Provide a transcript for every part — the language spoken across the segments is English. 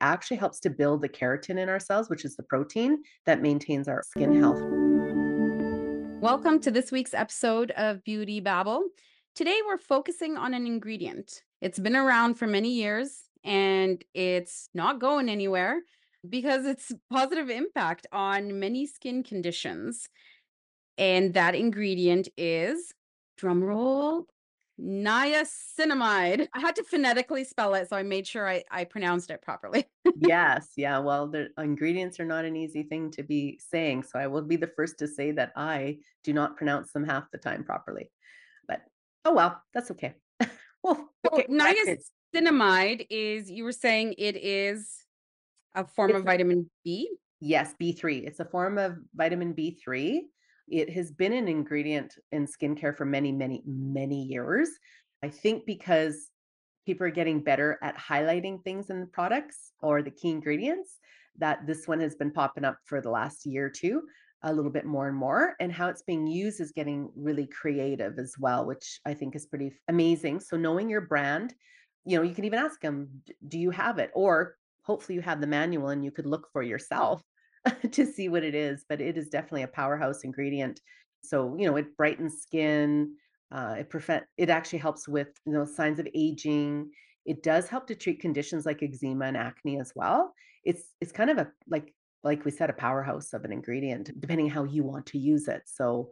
actually helps to build the keratin in our cells, which is the protein that maintains our skin health. Welcome to this week's episode of Beauty Babble. Today, we're focusing on an ingredient. It's been around for many years and it's not going anywhere because it's positive impact on many skin conditions. And that ingredient is drumroll niacinamide. I had to phonetically spell it, so I made sure I, I pronounced it properly. yes, yeah. Well, the ingredients are not an easy thing to be saying, so I will be the first to say that I do not pronounce them half the time properly. But oh well, that's okay. well, okay, niacinamide is you were saying it is a form it's, of vitamin B? Yes, B3. It's a form of vitamin B3. It has been an ingredient in skincare for many, many, many years. I think because people are getting better at highlighting things in the products or the key ingredients, that this one has been popping up for the last year or two a little bit more and more and how it's being used is getting really creative as well which i think is pretty amazing. So knowing your brand you know you can even ask them do you have it? Or hopefully you have the manual and you could look for yourself to see what it is but it is definitely a powerhouse ingredient. So you know it brightens skin uh, it prevent it actually helps with you know signs of aging. It does help to treat conditions like eczema and acne as well. It's it's kind of a like like we said a powerhouse of an ingredient depending how you want to use it. So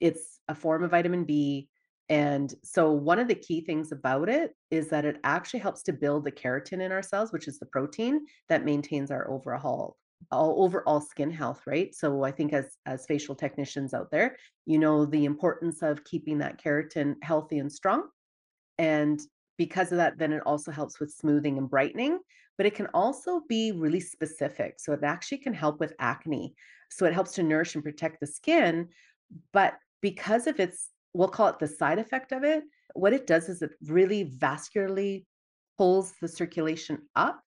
it's a form of vitamin b and so, one of the key things about it is that it actually helps to build the keratin in our cells, which is the protein that maintains our overall all overall skin health right so i think as as facial technicians out there you know the importance of keeping that keratin healthy and strong and because of that then it also helps with smoothing and brightening but it can also be really specific so it actually can help with acne so it helps to nourish and protect the skin but because of its we'll call it the side effect of it. What it does is it really vascularly pulls the circulation up.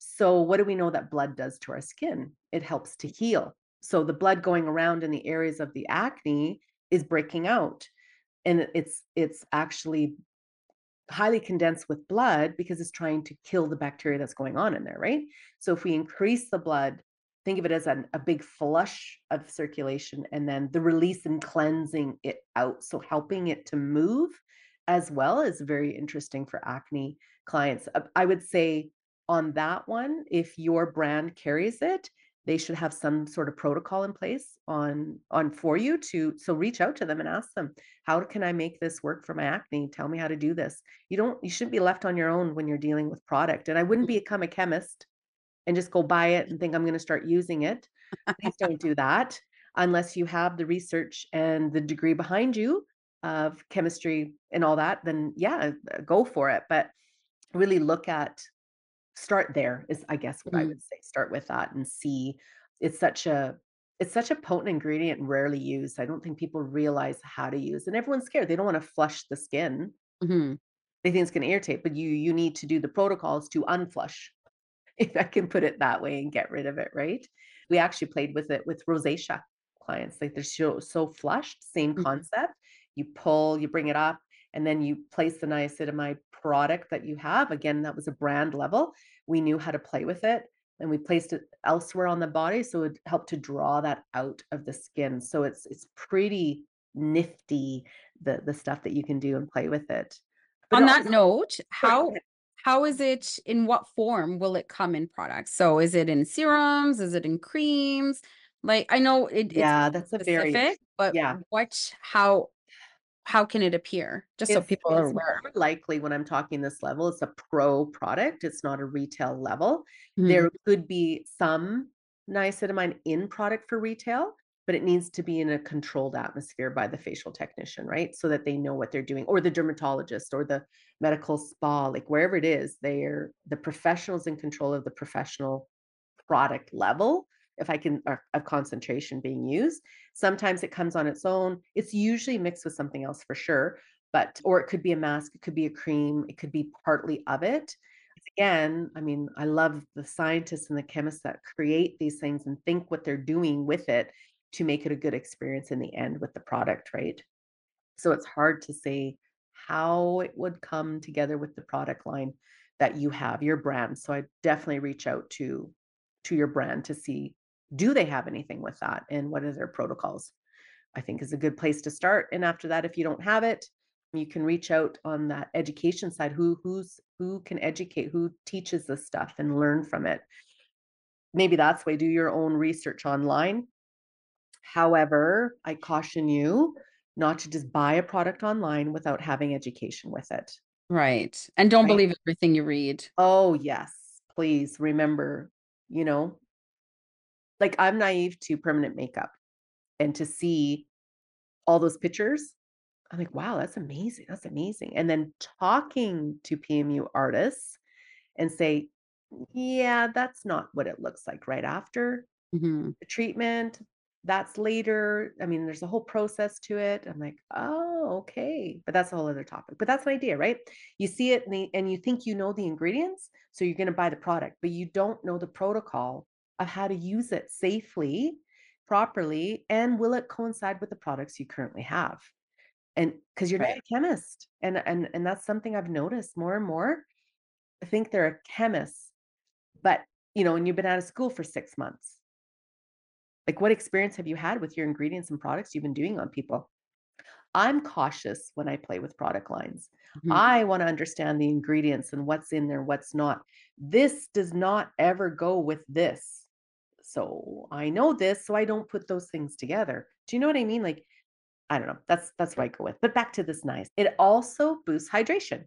So, what do we know that blood does to our skin? It helps to heal. So, the blood going around in the areas of the acne is breaking out. And it's it's actually highly condensed with blood because it's trying to kill the bacteria that's going on in there, right? So if we increase the blood think of it as an, a big flush of circulation and then the release and cleansing it out. So helping it to move as well is very interesting for acne clients. I would say on that one, if your brand carries it, they should have some sort of protocol in place on on for you to so reach out to them and ask them how can i make this work for my acne tell me how to do this you don't you shouldn't be left on your own when you're dealing with product and i wouldn't mm-hmm. become a chemist and just go buy it and think I'm going to start using it. Please don't do that unless you have the research and the degree behind you of chemistry and all that. Then yeah, go for it. But really look at start there is I guess what mm. I would say. Start with that and see. It's such a it's such a potent ingredient rarely used. I don't think people realize how to use, and everyone's scared. They don't want to flush the skin. Mm-hmm. They think it's going to irritate, but you you need to do the protocols to unflush if I can put it that way and get rid of it, right? We actually played with it with rosacea clients. Like they're so, so flushed, same mm-hmm. concept. You pull, you bring it up, and then you place the niacinamide product that you have. Again, that was a brand level. We knew how to play with it and we placed it elsewhere on the body. So it helped to draw that out of the skin. So it's it's pretty nifty the the stuff that you can do and play with it. But on that note, how how is it in what form will it come in products so is it in serums is it in creams like i know it, yeah that's specific, a very but yeah what how how can it appear just it's, so people are aware likely when i'm talking this level it's a pro product it's not a retail level mm-hmm. there could be some niacinamide in product for retail but it needs to be in a controlled atmosphere by the facial technician, right? So that they know what they're doing, or the dermatologist, or the medical spa, like wherever it is, they're the professionals in control of the professional product level. If I can, uh, of concentration being used. Sometimes it comes on its own. It's usually mixed with something else for sure, but, or it could be a mask, it could be a cream, it could be partly of it again, I mean, I love the scientists and the chemists that create these things and think what they're doing with it to make it a good experience in the end with the product, right? So it's hard to say how it would come together with the product line. that you have, your brand. So I definitely reach out to to your brand to see do they have anything with that and what are their protocols. I think is a good place to start. And after that, if you don't have it, you can reach out on that education side. Who who's who can educate, who teaches this stuff and learn from it. Maybe that's way do your own research online. However, I caution you not to just buy a product online without having education with it. Right. And don't Right? believe everything you read. Oh, yes. Please remember, you know, like I'm naive to permanent makeup and to see all those pictures, I'm like, wow, that's amazing. That's amazing. And then talking to PMU artists and say, yeah, that's not what it looks like right after Mhm. the treatment. That's later. I mean, there's a whole process to it. I'm like, oh, okay. But that's a whole other topic. But that's an idea, right? You see it the, and you think you know the ingredients, so you're going to buy the product, but you don't know the protocol of how to use it safely, properly, and will it coincide with the products you currently have? And because you're not a chemist, and and and that's something I've noticed more and more. I think they're a chemist, but you know, and you've been out of school for six months like, what experience have you had with your ingredients and products you've been doing on people? I'm cautious when I play with product lines. Mhm. I want to understand the ingredients and what's in there, what's not. This does not ever go with this. So I know this, so I don't put those things together. Do you know what I mean? Like, I don't know. That's that's what I go with. But back to this nice. It also boosts hydration.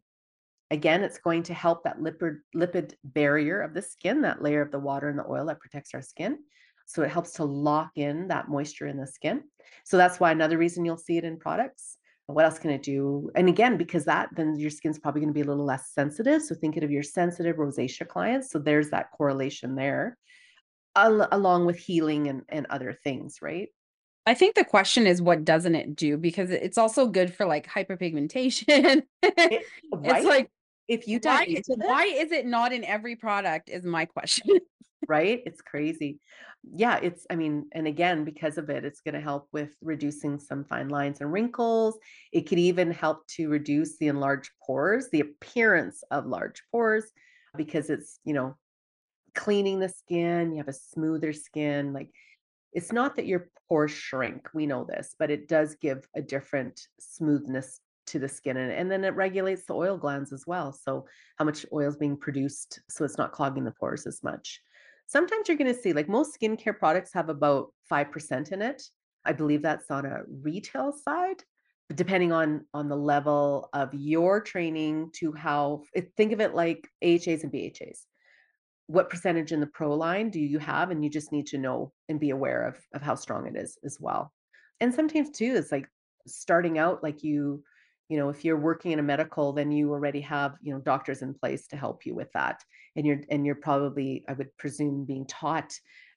Again, it's going to help that lipid lipid barrier of the skin, that layer of the water and the oil that protects our skin. So it helps to lock in that moisture in the skin. So that's why another reason you'll see it in products. What else can it do? And again, because that then your skin's probably going to be a little less sensitive. So think of your sensitive rosacea clients. So there's that correlation there, al- along with healing and, and other things, right? I think the question is what doesn't it do? Because it's also good for like hyperpigmentation. It, It's like if you why why is it not in every product is my question. right? It's crazy. Yeah, it's, I mean, and again, because of it, it's going to help with reducing some fine lines and wrinkles. It could even help to reduce the enlarged pores, the appearance of large pores, because it's, you know, cleaning the skin, you have a smoother skin. Like it's not that your pores shrink, we know this, but it does give a different smoothness to the skin and, and then it regulates the oil glands as well. So how much oil is being produced so it's not clogging the pores as much. Sometimes you're going to see like most skincare products have about 5% in it. I believe that's on a retail side, depending on on the level of your training to how think of it like AHAs and BHAs what percentage in the pro line do you have and you just need to know and be aware of of how strong it is as well. And sometimes too it's like starting out like you you know if you're working in a medical then you already have you know doctors in place to help you with that and you're and you're probably i would presume being taught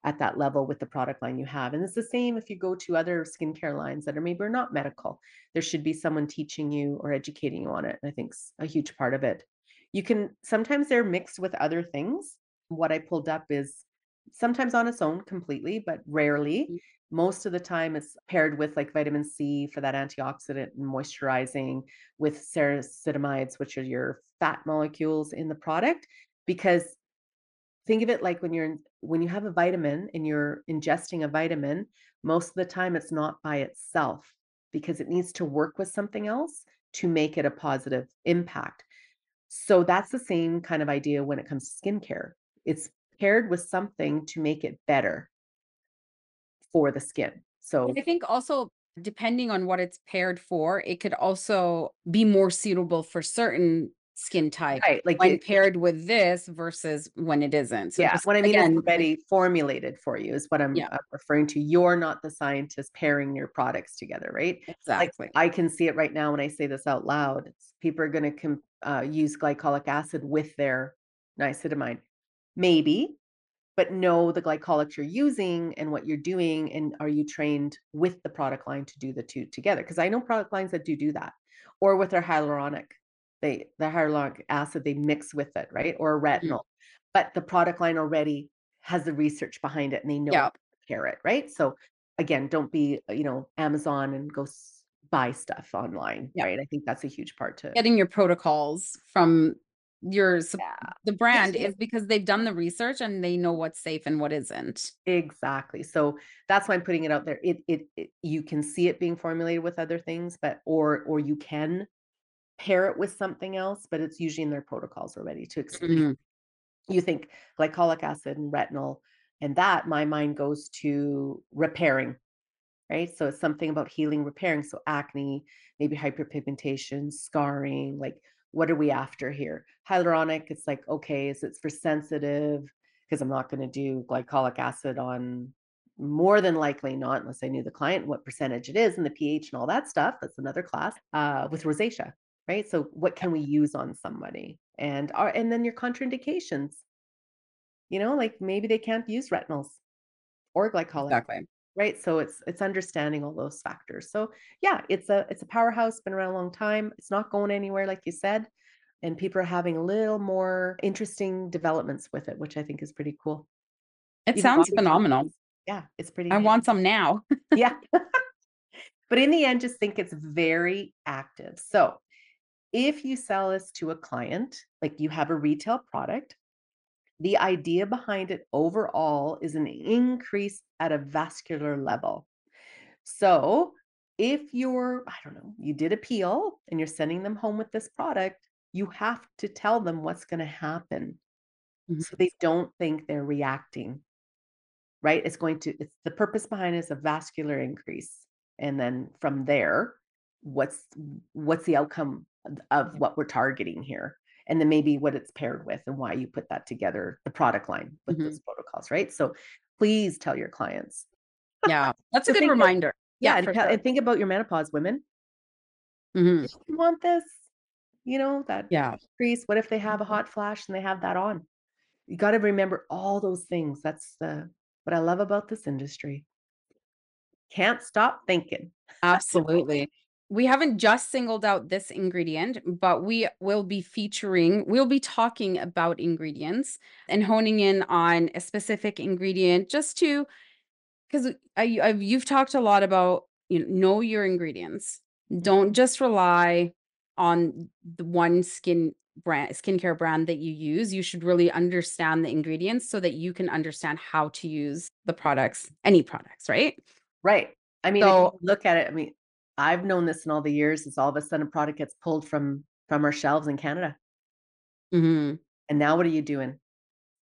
at that level with the product line you have. And it's the same if you go to other skincare lines that are maybe are not medical. There should be someone teaching you or educating you on it and i think it's a huge part of it. You can sometimes they're mixed with other things what I pulled up is sometimes on its own completely, but rarely. Mm. Most of the time, it's paired with like vitamin C for that antioxidant and moisturizing with ceracetamides, which are your fat molecules in the product. Because think of it like when you're when you have a vitamin and you're ingesting a vitamin, most of the time it's not by itself because it needs to work with something else to make it a positive impact. So that's the same kind of idea when it comes to skincare. It's paired with something to make it better for the skin. So I think also depending on what it's paired for, it could also be more suitable for certain skin types right, like when it, paired with this versus when it isn't. So yeah, just what I mean again, is already formulated for you is what I'm Yeah. uh, referring to. You're not the scientist pairing your products together, right? Like exactly. I can see it right now when I say this out loud. People are going to com- uh, use glycolic acid with their niacinamide, maybe, but know the glycolic you're using and what you're doing, and are you trained with the product line to do the two together? Because I know product lines that do do that, or with their hyaluronic, they the hyaluronic acid they mix with it, right, or Mhm. retinol, but the product line already has the research behind it, and they know Yeah. how to pair it, right? So again, don't be uh, you know Amazon and go buy stuff online, Yeah. right? I think that's a huge part to Getting your protocols from your Yeah. the brand is because they've done the research and they know what's safe and what isn't. Exactly. So that's why I'm putting it out there. It, it it you can see it being formulated with other things, but or or you can pair it with something else, but it's usually in their protocols already to explain. Mhm. You think glycolic acid and retinol, and that my mind goes to repairing, right? So it's something about healing, repairing. So acne, maybe hyperpigmentation, scarring, like what are we after here? Hyaluronic, it's like, okay, is it's for sensitive? Because I'm not going to do glycolic acid on more than likely not, unless I knew the client, what percentage it is and the pH and all that stuff. That's another class uh, with rosacea, right? So what can we use on somebody? And are and then your contraindications. You know, like maybe they can't use retinols or glycolic Exactly. Right so it's it's understanding all those factors so yeah it's a it's a powerhouse been around a long time it's not going anywhere like you said and people are having a little more interesting developments with it which i think is pretty cool It Even sounds phenomenal. composition. yeah it's pretty I want some now. yeah but in the end just think it's very active so if you sell this to a client like you have a retail product the idea behind it overall is an increase at a vascular level So if you're, I don't know, you did a peel and you're sending them home with this product, you have to tell them what's going to happen Mhm. so they don't think they're reacting, right? It's going to, it's the purpose behind it is a vascular increase. And then from there, what's what's the outcome of what we're targeting here? And then maybe what it's paired with and why you put that together, the product line with Mhm. those protocols, right? So please tell your clients. Yeah, that's a good think of- reminder. Yeah, Yeah, and, sure. and think about your menopause women. Mhm. You want this, you know, that Yeah. increase. What if they have a Mhm. hot flash and they have that on? You got to remember all those things. That's the what I love about this industry. Can't stop thinking. Absolutely. We haven't just singled out this ingredient, but we will be featuring, we'll be talking about ingredients and honing in on a specific ingredient just to, because you've talked a lot about, you know, know your ingredients. Don't just rely on the one skin brand, skincare brand that you use. You should really understand the ingredients so that you can understand how to use the products, any products, right? Right. I mean, So- look at it. I mean, I've known this in all the years. Is all of a sudden a product gets pulled from from our shelves in Canada, Mhm, and now what are you doing?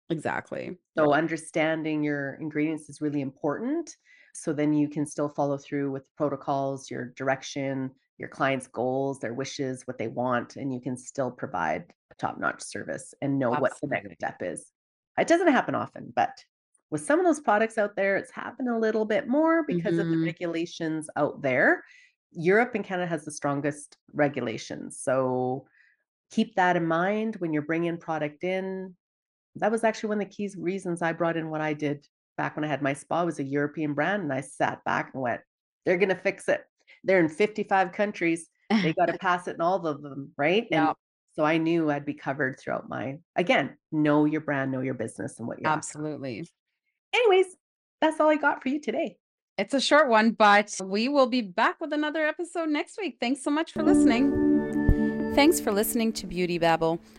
exactly. So understanding your ingredients is really important. So then you can still follow through with protocols, your direction, your clients' goals, their wishes, what they want, and you can still provide top-notch service and know what the next step is. It doesn't happen often, but with some of those products out there, it's happened a little bit more because of the Mhm. regulations out there. Europe and Canada has the strongest regulations. So keep that in mind when you're bringing product in that was actually one of the keys reasons I brought in what I did back when I had my spa was a European brand, and I sat back and went, "They're gonna fix it. They're in 55 countries. They gotta pass it in all of them, right?" And Yeah. so I knew I'd be covered throughout my again, know your brand, know your business, and what you're after. Absolutely. Anyways, that's all I got for you today. It's a short one, but we will be back with another episode next week. Thanks so much for listening. Thanks for listening to Beauty Babble.